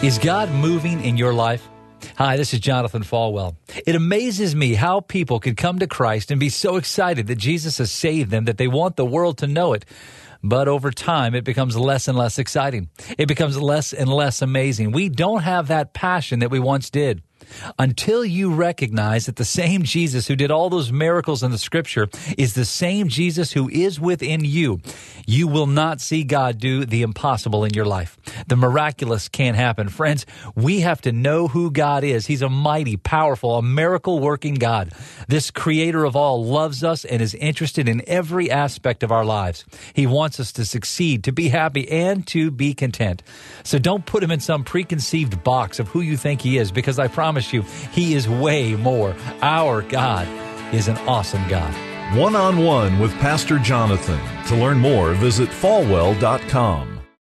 Is God moving in your life? Hi, this is Jonathan Falwell. It amazes me how people can come to Christ and be so excited that Jesus has saved them that they want the world to know it. But over time, it becomes less and less exciting. It becomes less and less amazing. We don't have that passion that we once did until you recognize that the same Jesus who did all those miracles in the scripture is the same Jesus who is within you, you will not see God do the impossible in your life. The miraculous can't happen. Friends, we have to know who God is. He's a mighty, powerful, a miracle working God. This creator of all loves us and is interested in every aspect of our lives. He wants us to succeed, to be happy, and to be content. So don't put him in some preconceived box of who you think he is because I promise you, He is way more. Our God is an awesome God. One on one with Pastor Jonathan. To learn more, visit falwell.com.